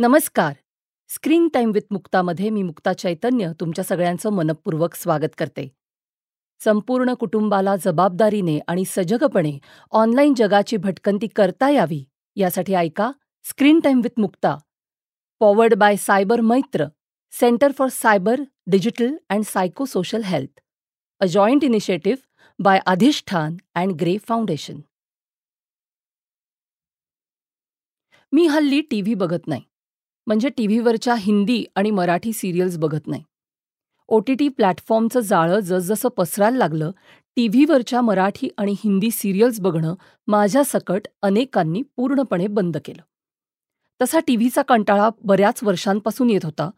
नमस्कार. Screen time with मुक्तामध्ये मी मुक्ता चैतन्य तुमच्या सगळ्यांचं मनपूर्वक स्वागत करते. संपूर्ण कुटुंबाला जबाबदारीने आणि सजगपणे ऑनलाईन जगाची भटकंती करता यावी यासाठी ऐका screen time with Mukta. Powered by cyber Maitra centre for cyber digital and psycho social health a joint initiative by Adhishthan and grey foundation. मी हल्ली टी व्ही बघत नाही. म्हणजे टी व्हीवरच्या हिंदी आणि मराठी सिरियल्स बघत नाही. ओ टी टी प्लॅटफॉर्मचं जाळं जसजसं पसरायला लागलं टी व्हीवरच्या मराठी आणि हिंदी सिरियल्स बघणं माझ्यासकट अनेकांनी पूर्णपणे बंद केलं. तसा टी व्हीचा कंटाळा बऱ्याच वर्षांपासून येत होता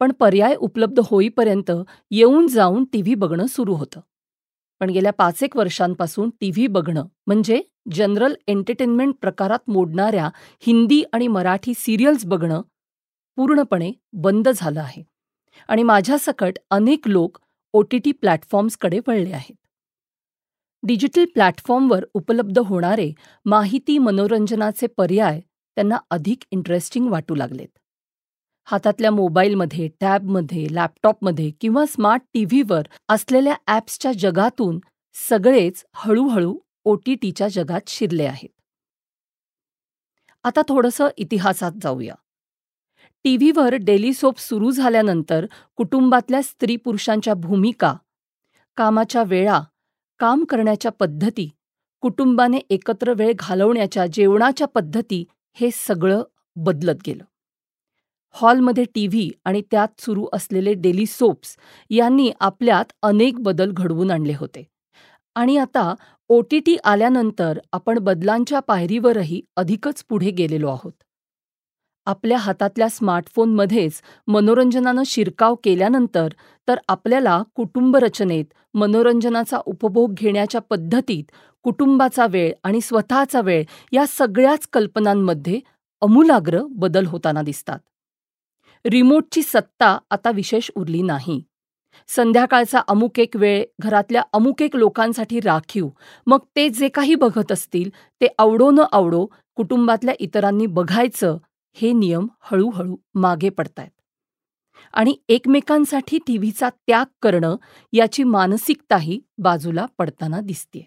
पण पर्याय उपलब्ध होईपर्यंत येऊन जाऊन टी व्ही बघणं सुरू होतं. पण गेल्या पाच एक वर्षांपासून टी व्ही बघणं म्हणजे जनरल एंटरटेनमेंट प्रकारात मोडणाऱ्या हिंदी आणि मराठी सिरियल्स बघणं पूर्णपणे बंद झालं आहे आणि माझ्यासकट अनेक लोक ओ टी टी प्लॅटफॉर्म्सकडे वळले आहेत. डिजिटल प्लॅटफॉर्मवर उपलब्ध होणारे माहिती मनोरंजनाचे पर्याय त्यांना अधिक इंटरेस्टिंग वाटू लागलेत. हातातल्या मोबाईलमध्ये टॅबमध्ये लॅपटॉपमध्ये किंवा स्मार्ट टी व्हीवर असलेल्या ॲप्सच्या जगातून सगळेच हळूहळू ओ टी टीच्या जगात शिरले आहेत. आता थोडंसं इतिहासात जाऊया. टी व्हीवर डेली सोप सुरू झाल्यानंतर कुटुंबातल्या स्त्री पुरुषांच्या भूमिका कामाच्या वेळा काम करण्याच्या पद्धती कुटुंबाने एकत्र वेळ घालवण्याच्या जेवणाच्या पद्धती हे सगळं बदलत गेलं. हॉलमध्ये टी व्ही आणि त्यात सुरू असलेले डेली सोप्स यांनी आपल्यात अनेक बदल घडवून आणले होते. आणि आता ओ टी टी आल्यानंतर आपण बदलांच्या पायरीवरही अधिकच पुढे गेलेलो आहोत. आपल्या हातातल्या स्मार्टफोनमध्येच मनोरंजनानं शिरकाव केल्यानंतर तर आपल्याला कुटुंबरचनेत मनोरंजनाचा उपभोग घेण्याच्या पद्धतीत कुटुंबाचा वेळ आणि स्वतःचा वेळ या सगळ्याच कल्पनांमध्ये अमूलाग्र बदल होताना दिसतात. रिमोटची सत्ता आता विशेष उरली नाही. संध्याकाळचा अमुक एक वेळ घरातल्या अमुक एक लोकांसाठी राखीव मग ते जे काही बघत असतील ते आवडो न आवडो कुटुंबातल्या इतरांनी बघायचं हे नियम हळूहळू मागे पडतायत. आणि एकमेकांसाठी टीव्हीचा त्याग करणं याची मानसिकताही बाजूला पडताना दिसतेय.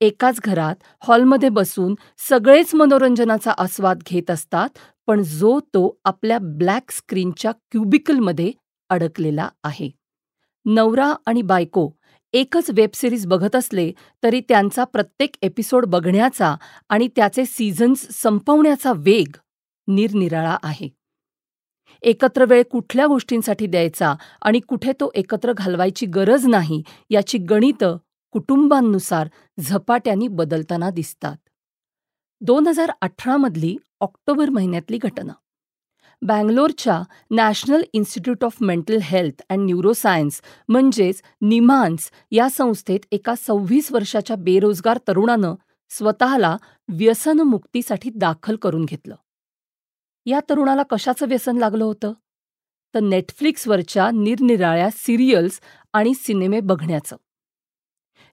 एकाच घरात हॉलमध्ये बसून सगळेच मनोरंजनाचा आस्वाद घेत असतात पण जो तो आपल्या ब्लॅक स्क्रीनच्या क्युबिकलमध्ये अडकलेला आहे. नवरा आणि बायको एकच वेबसिरीज बघत असले तरी त्यांचा प्रत्येक एपिसोड बघण्याचा आणि त्याचे सीझन्स संपवण्याचा वेग निरनिराळा आहे. एकत्र वेळ कुठल्या गोष्टींसाठी द्यायचा आणि कुठे तो एकत्र घालवायची गरज नाही याची गणितं कुटुंबांनुसार झपाट्याने बदलताना दिसतात. दोन हजार अठरामधली ऑक्टोबर महिन्यातली घटना. बँगलोरच्या national institute of mental health and neuroscience म्हणजेच निमान्स या संस्थेत एका सव्वीस वर्षाच्या बेरोजगार तरुणानं स्वतःला व्यसनमुक्तीसाठी दाखल करून घेतलं. या तरुणाला कशाचं व्यसन लागलं होतं? तर नेटफ्लिक्सवरच्या निरनिराळ्या सिरियल्स आणि सिनेमे बघण्याचं.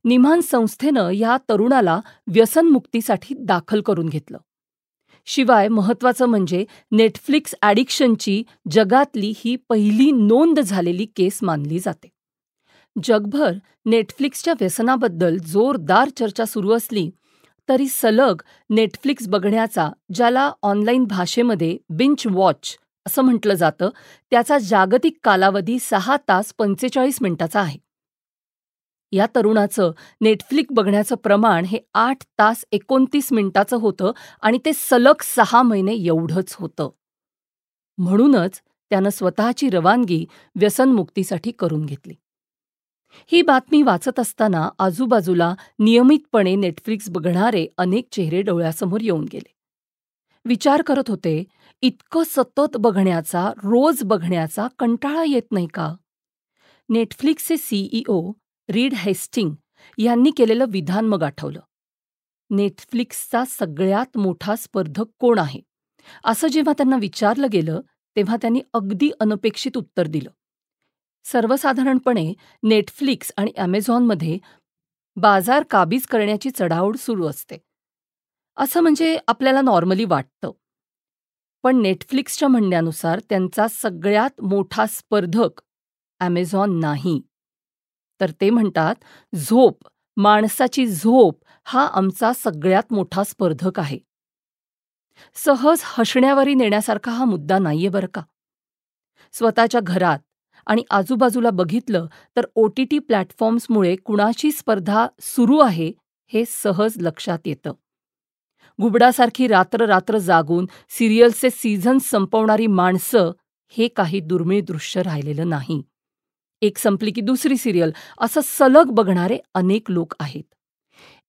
निमान संस्थेनं या तरुणाला व्यसनमुक्तीसाठी दाखल करून घेतलं. शिवाय महत्वाचं म्हणजे नेटफ्लिक्स ॲडिक्शनची जगातली ही पहिली नोंद झालेली केस मानली जाते. जगभर नेटफ्लिक्सच्या व्यसनाबद्दल जोरदार चर्चा सुरू असली तरी सलग नेटफ्लिक्स बघण्याचा ज्याला ऑनलाईन भाषेमध्ये बिंच वॉच असं म्हटलं जातं त्याचा जागतिक कालावधी सहा तास पंचेचाळीस मिनिटाचा आहे. या तरुणाचं नेटफ्लिक बघण्याचं प्रमाण हे आठ तास एकोणतीस मिनिटाचं होतं आणि ते सलग सहा महिने एवढंच होतं. म्हणूनच त्यानं स्वतःची रवानगी व्यसनमुक्तीसाठी करून घेतली. ही बातमी वाचत असताना आजूबाजूला नियमितपणे नेटफ्लिक्स बघणारे अनेक चेहरे डोळ्यासमोर येऊन गेले. विचार करत होते इतकं सतत बघण्याचा रोज बघण्याचा कंटाळा येत नाही का? नेटफ्लिक्सचे सीईओ रीड हेस्टिंग यांनी केलेलं विधान मग आठवलं. नेटफ्लिक्सचा सगळ्यात मोठा स्पर्धक कोण आहे? असं जेव्हा त्यांना विचारलं गेलं तेव्हा त्यांनी अगदी अनपेक्षित उत्तर दिलं. सर्वसाधारणपणे नेटफ्लिक्स आणि ॲमेझॉनमध्ये बाजार काबीज करण्याची चढाओढ सुरू असते. असं म्हणजे आपल्याला नॉर्मली वाटतं. पण नेटफ्लिक्सच्या म्हणण्यानुसार त्यांचा सगळ्यात मोठा स्पर्धक ॲमेझॉन नाही. तर ते म्हणतात झोप माणसाची झोप हा आमचा सगळ्यात मोठा स्पर्धक आहे. सहज हसण्यावरी नेण्यासारखा हा मुद्दा नाहीये बरं का. स्वतःच्या घरात आणि आजूबाजूला बघितलं तर ओ टी टी प्लॅटफॉर्म्समुळे कुणाची स्पर्धा सुरू आहे हे सहज लक्षात येतं. घुबडासारखी रात्र रात्र जागून सिरियलचे सीझन संपवणारी माणसं हे काही दुर्मिळ दृश्य राहिलेलं नाही. एक संपली की दुसरी सिरियल असं सलग बघणारे अनेक लोक आहेत.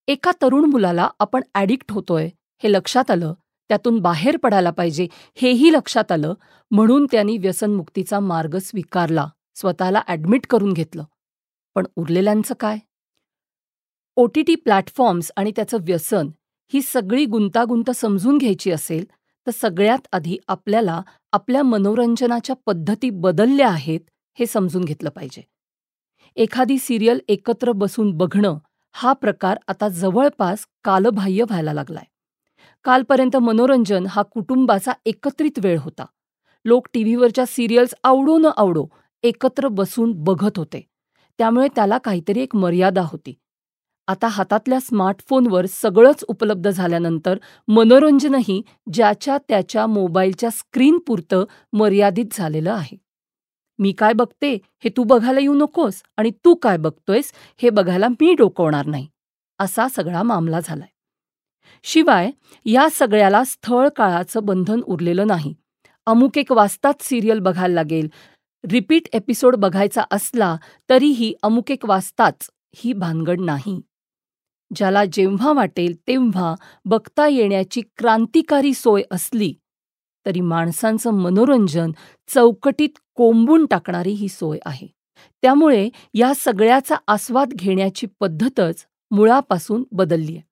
एका तरुण मुलाला आपण ॲडिक्ट होतोय हे लक्षात आलं त्यातून बाहेर पडायला पाहिजे हेही लक्षात आलं म्हणून त्यांनी व्यसनमुक्तीचा मार्ग स्वीकारला स्वतःला ॲडमिट करून घेतलं. पण उरलेल्यांचं काय? ओ टी टी प्लॅटफॉर्म्स आणि त्याचं व्यसन ही सगळी गुंतागुंत समजून घ्यायची असेल तर सगळ्यात आधी आपल्याला आपल्या मनोरंजनाच्या पद्धती बदलल्या आहेत हे समजून घेतलं पाहिजे. एखादी सिरियल एकत्र बसून बघणं हा प्रकार आता जवळपास कालबाह्य व्हायला लागलाय. कालपर्यंत मनोरंजन हा कुटुंबाचा एकत्रित वेळ होता. लोक टीव्हीवरच्या सिरियल्स आवडो न आवडो एकत्र बसून बघत होते. त्यामुळे त्याला काहीतरी एक मर्यादा होती. आता हातातल्या स्मार्टफोनवर सगळंच उपलब्ध झाल्यानंतर मनोरंजनही ज्याच्या त्याच्या मोबाईलच्या स्क्रीनपुरतं मर्यादित झालेलं आहे. मी काय बघते हे तू बघायला येऊ नकोस आणि तू काय बघतोयस हे बघायला मी डोकवणार नाही. असा सगळा मामला झालाय. शिवाय या सगळ्याला स्थळ काळाचं बंधन उरलेलं नाही. अमुक एक वाजताच सिरियल बघायला लागेल. रिपीट एपिसोड बघायचा असला तरीही अमुक एक वाजताच ही भानगड नाही. ज्याला जेव्हा वाटेल तेव्हा बघता येण्याची क्रांतिकारी सोय असली तरी माणसांचं मनोरंजन चौकटीत कोंबून टाकणारी ही सोय आहे. त्यामुळे या सगळ्याचा आस्वाद घेण्याची पद्धतच मुळापासून बदलली आहे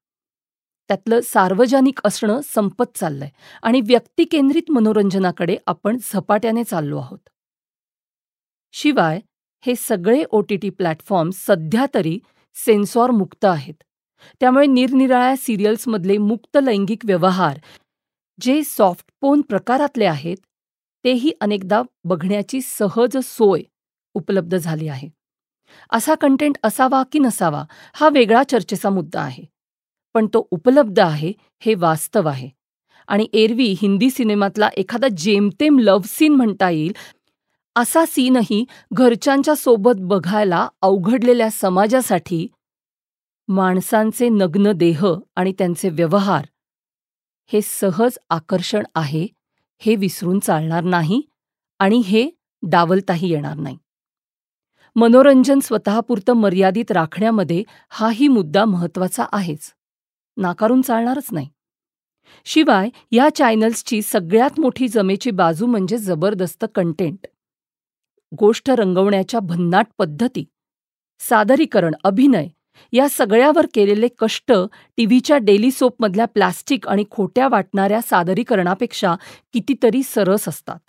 त्यातलं सार्वजनिक असणं संपत चाललंय आणि व्यक्तिकेंद्रित मनोरंजनाकडे आपण झपाट्याने चाललो आहोत. शिवाय हे सगळे ओ टी टी प्लॅटफॉर्म सध्या तरी सेन्सॉर मुक्त आहेत. त्यामुळे निरनिराळ्या सिरियल्समधले मुक्त लैंगिक व्यवहार जे सॉफ्टपोन प्रकारातले आहेत तेही अनेकदा बघण्याची सहज सोय उपलब्ध झाली आहे. असा कंटेंट असावा की नसावा हा वेगळा चर्चेचा मुद्दा आहे. पण तो उपलब्ध आहे हे वास्तव आहे. आणि एरवी हिंदी सिनेमातला एखादा जेमतेम लव्ह सीन म्हणता येईल असा सीनही घरच्यांच्या सोबत बघायला अवघडलेल्या समाजासाठी माणसांचे नग्न देह आणि त्यांचे व्यवहार हे सहज आकर्षण आहे हे विसरून चालणार नाही आणि हे डावलताही येणार नाही. मनोरंजन स्वतःपुरतं मर्यादित राखण्यामध्ये हाही मुद्दा महत्त्वाचा आहेच. नाकारून चालणारच नाही. शिवाय या चॅनल्सची सगळ्यात मोठी जमेची बाजू म्हणजे जबरदस्त कंटेंट. गोष्ट रंगवण्याच्या भन्नाट पद्धती सादरीकरण अभिनय या सगळ्यावर केलेले कष्ट टीव्हीच्या डेली सोपमधल्या प्लास्टिक आणि खोट्या वाटणाऱ्या सादरीकरणापेक्षा कितीतरी सरस असतात.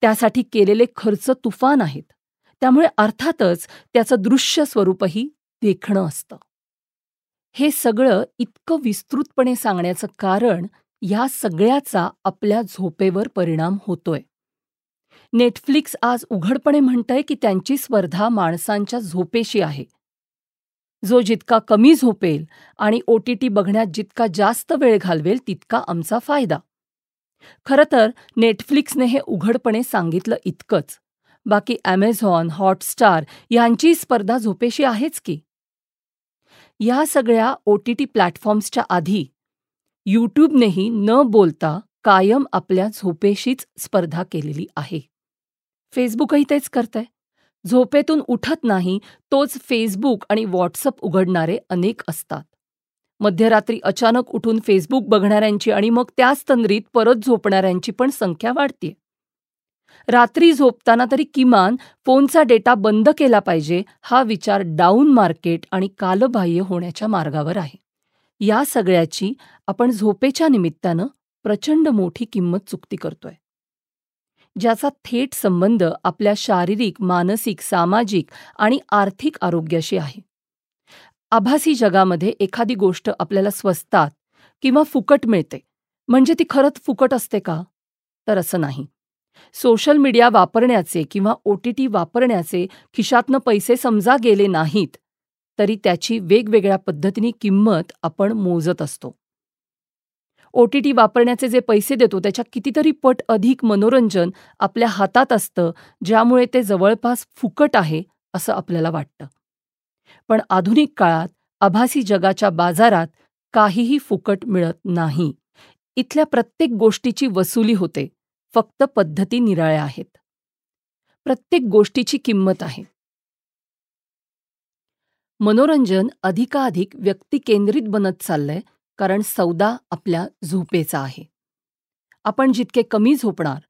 त्यासाठी केलेले खर्च तुफान आहेत. त्यामुळे अर्थातच त्याचं दृश्य स्वरूपही देखणं असतं. हे सगळं इतकं विस्तृतपणे सांगण्याचं कारण ह्या सगळ्याचा आपल्या झोपेवर परिणाम होतोय. नेटफ्लिक्स आज उघडपणे म्हणतंय की त्यांची स्पर्धा माणसांच्या झोपेशी आहे. जो जितका कमी झोपेल आणि ओ टी टी बघण्यात जितका जास्त वेळ घालवेल तितका आमचा फायदा. खरं तर नेटफ्लिक्सने हे उघडपणे सांगितलं इतकंच. बाकी ॲमेझॉन हॉटस्टार यांची स्पर्धा झोपेशी आहेच की. या सगळ्या ओ टी टी प्लॅटफॉर्म्सच्या आधी यूट्यूबनेही न बोलता कायम आपल्या झोपेशीच स्पर्धा केलेली आहे. फेसबुकही तेच करतंय. झोपेतून उठत नाही तोच फेसबुक आणि व्हॉट्सअप उघडणारे अनेक असतात. मध्यरात्री अचानक उठून फेसबुक बघणाऱ्यांची आणि मग त्याच तंद्रीत परत झोपणाऱ्यांची पण संख्या वाढतीये. रात्री झोपताना तरी किमान फोनचा डेटा बंद केला पाहिजे हा विचार डाऊन मार्केट आणि कालबाह्य होण्याच्या मार्गावर आहे. या सगळ्याची आपण झोपेच्या निमित्तानं प्रचंड मोठी किंमत चुकती करतोय. ज्याचा थेट संबंध आपल्या शारीरिक मानसिक सामाजिक आणि आर्थिक आरोग्याशी आहे. आभासी जगामध्ये एखादी गोष्ट आपल्याला स्वस्तात किंवा फुकट मिळते. म्हणजे ती खरंच फुकट असते का? तर असं नाही. सोशल मीडिया वापरण्याचे किंवा ओ टी टी वापरण्याचे खिशातनं पैसे समजा गेले नाहीत तरी त्याची वेगवेगळ्या पद्धतीने किंमत आपण मोजत असतो. ओ टी टी वापरण्याचे जे पैसे देतो त्याच्या कितीतरी पट अधिक मनोरंजन आपल्या हातात असतं ज्यामुळे ते जवळपास फुकट आहे असं आपल्याला वाटतं. पण आधुनिक काळात आभासी जगाच्या बाजारात काहीही फुकट मिळत नाही. इथल्या प्रत्येक गोष्टीची वसुली होते. फक्त पद्धती निराळ्या आहेत. प्रत्येक गोष्टीची किंमत आहे. मनोरंजन अधिकाधिक व्यक्तिकेंद्रित बनत चाललंय कारण सौदा आपल्या झोपेचा आहे. आपण जितके कमी झोपणार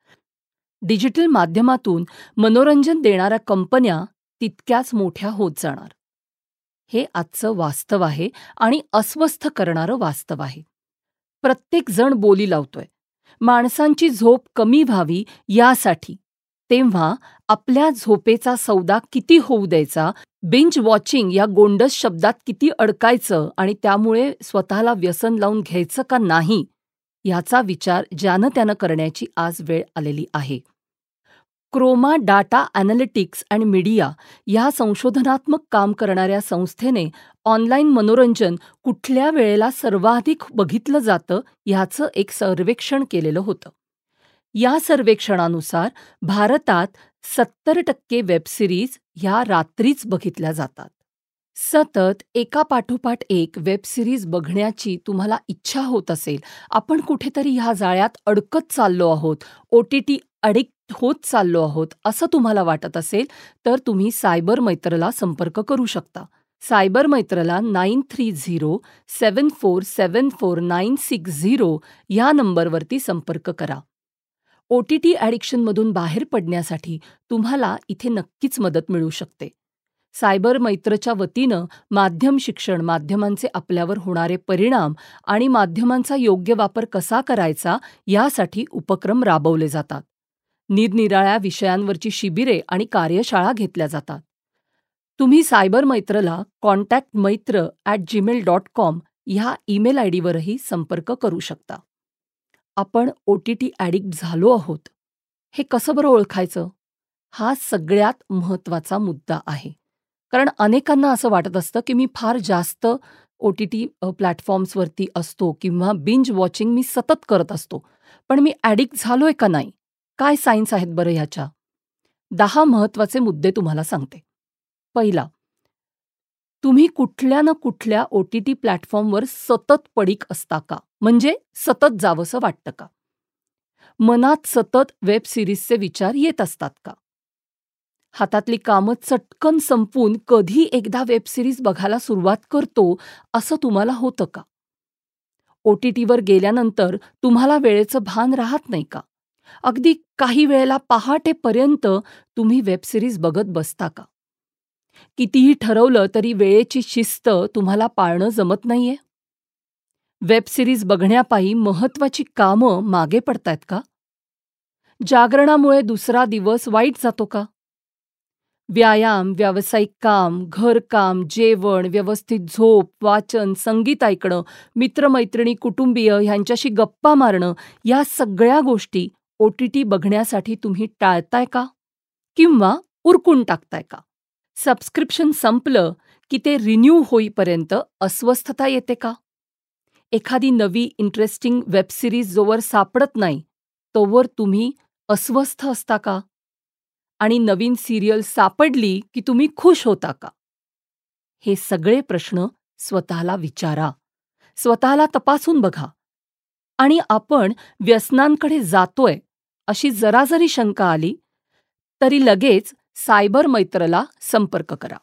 डिजिटल माध्यमातून मनोरंजन देणाऱ्या कंपन्या तितक्याच मोठ्या होत जाणार. हे आजचं वास्तव आहे आणि अस्वस्थ करणारं वास्तव आहे. प्रत्येक जण बोली लावतोय. माणसांची झोप कमी व्हावी यासाठी. तेव्हा आपल्या झोपेचा सौदा किती होऊ द्यायचा बिंच वॉचिंग या गोंडस शब्दात किती अडकायचं आणि त्यामुळे स्वतःला व्यसन लावून घ्यायचं का नाही याचा विचार ज्यानं त्यानं करण्याची आज वेळ आलेली आहे. Chroma data analytics and media या संशोधनात्मक काम करणाऱ्या संस्थेने ऑनलाईन मनोरंजन कुठल्या वेळेला सर्वाधिक बघितलं जातं ह्याचं एक सर्वेक्षण केलेलं होतं. या सर्वेक्षणानुसार भारतात सत्तर टक्के वेबसिरीज ह्या रात्रीच बघितल्या जातात. सतत एकापाठोपाठ एक वेब सिरीज बघण्याची तुम्हाला इच्छा होत असेल आपण कुठेतरी ह्या जाळ्यात अडकत चाललो आहोत. ओ टी टी अडिक्ट होत चाललो आहोत असं तुम्हाला वाटत असेल तर तुम्ही सायबर मैत्रला संपर्क करू शकता. Cyber मैत्रला nine three zero seven four seven four nine six zero ह्या नंबरवरती संपर्क करा. ओ टी टी ॲडिक्शनमधून बाहेर पडण्यासाठी तुम्हाला इथे नक्कीच मदत मिळू शकते. सायबर मैत्रच्या वतीनं माध्यम शिक्षण माध्यमांचे आपल्यावर होणारे परिणाम आणि माध्यमांचा योग्य वापर कसा करायचा यासाठी उपक्रम राबवले जातात. निरनिराळ्या विषयांवरची शिबिरे आणि कार्यशाळा घेतल्या जातात. तुम्ही cyber मैत्रला contact Maitra at Gmail dot com ह्या ईमेल आय डीवरही संपर्क करू शकता. आपण ओ टी टी ॲडिक्ट झालो आहोत. हे कसं बरं ओळखायचं? हा सगळ्यात महत्त्वाचा मुद्दा आहे. कारण अनेकांना असं वाटत असतं की मी फार जास्त ओ टी टी प्लॅटफॉर्म्सवरती असतो किंवा बिंज वॉचिंग मी सतत करत असतो. पण मी ॲडिक्ट झालोय का नाही? काय सायन्स आहेत बरं ह्याच्या? दहा महत्त्वाचे मुद्दे तुम्हाला सांगते. पहिला तुम्ही कुठल्या ना कुठल्या ओ टी टी प्लॅटफॉर्मवर सतत पडीक असता का? म्हणजे सतत जावंसं वाटतं का? मनात सतत वेब सिरीजचे विचार येत असतात का? हातातली कामं चटकन संपून कधी एकदा वेब सिरीज बघायला सुरुवात करतो असं तुम्हाला होतं का? ओ टी टीवर गेल्यानंतर तुम्हाला वेळेचं भान राहत नाही का? अगदी काही वेळेला पहाटेपर्यंत तुम्ही वेब सिरीज बघत बसता का? कितीही ठरवलं तरी वेळेची शिस्त तुम्हाला पाळणं जमत नाहीये? वेबसिरीज बघण्यापायी महत्वाची कामं मागे पडतायत का? जागरणामुळे दुसरा दिवस वाईट जातो का? व्यायाम व्यावसायिक काम घरकाम जेवण व्यवस्थित झोप वाचन संगीत ऐकणं मित्रमैत्रिणी कुटुंबीय ह्यांच्याशी गप्पा मारणं या सगळ्या गोष्टी ओ टी टी बघण्यासाठी तुम्ही टाळताय का? किंवा उरकून टाकताय का? सबस्क्रिप्शन संपलं की ते रिन्यू होईपर्यंत अस्वस्थता येते का? एखादी नवी इंटरेस्टिंग वेबसिरीज जोवर सापडत नाही तोवर तुम्ही अस्वस्थ असता का? आणि नवीन सिरियल सापडली की तुम्ही खुश होता का? हे सगळे प्रश्न स्वतःला विचारा. स्वतःला तपासून बघा. आणि आपण व्यसनांकडे जातोय अशी जरा जरी शंका आली तरी लगेच सायबर मैत्रला संपर्क करा.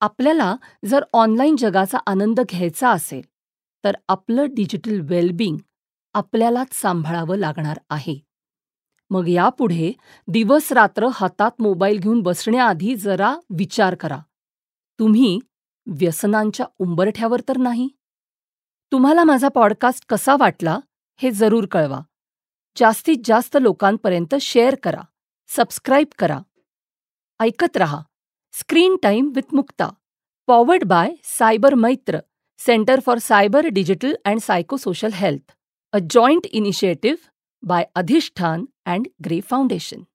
आपल्याला जर ऑनलाईन जगाचा आनंद घ्यायचा असेल तर आपलं डिजिटल वेलबिंग आपल्यालाच सांभाळावं लागणार आहे. मग यापुढे दिवस रात्र हातात मोबाईल घेऊन बसण्याआधी जरा विचार करा. तुम्ही व्यसनांच्या उंबरठ्यावर तर नाही? तुम्हाला माझा पॉडकास्ट कसा वाटला हे जरूर कळवा. जास्तीत जास्त लोकांपर्यंत शेअर करा, सबस्क्राईब करा. ऐकत रहा, screen time with Mukta, powered by cyber Maitra, centre for cyber digital and psychosocial health, a joint initiative by Adhishthan and grey foundation.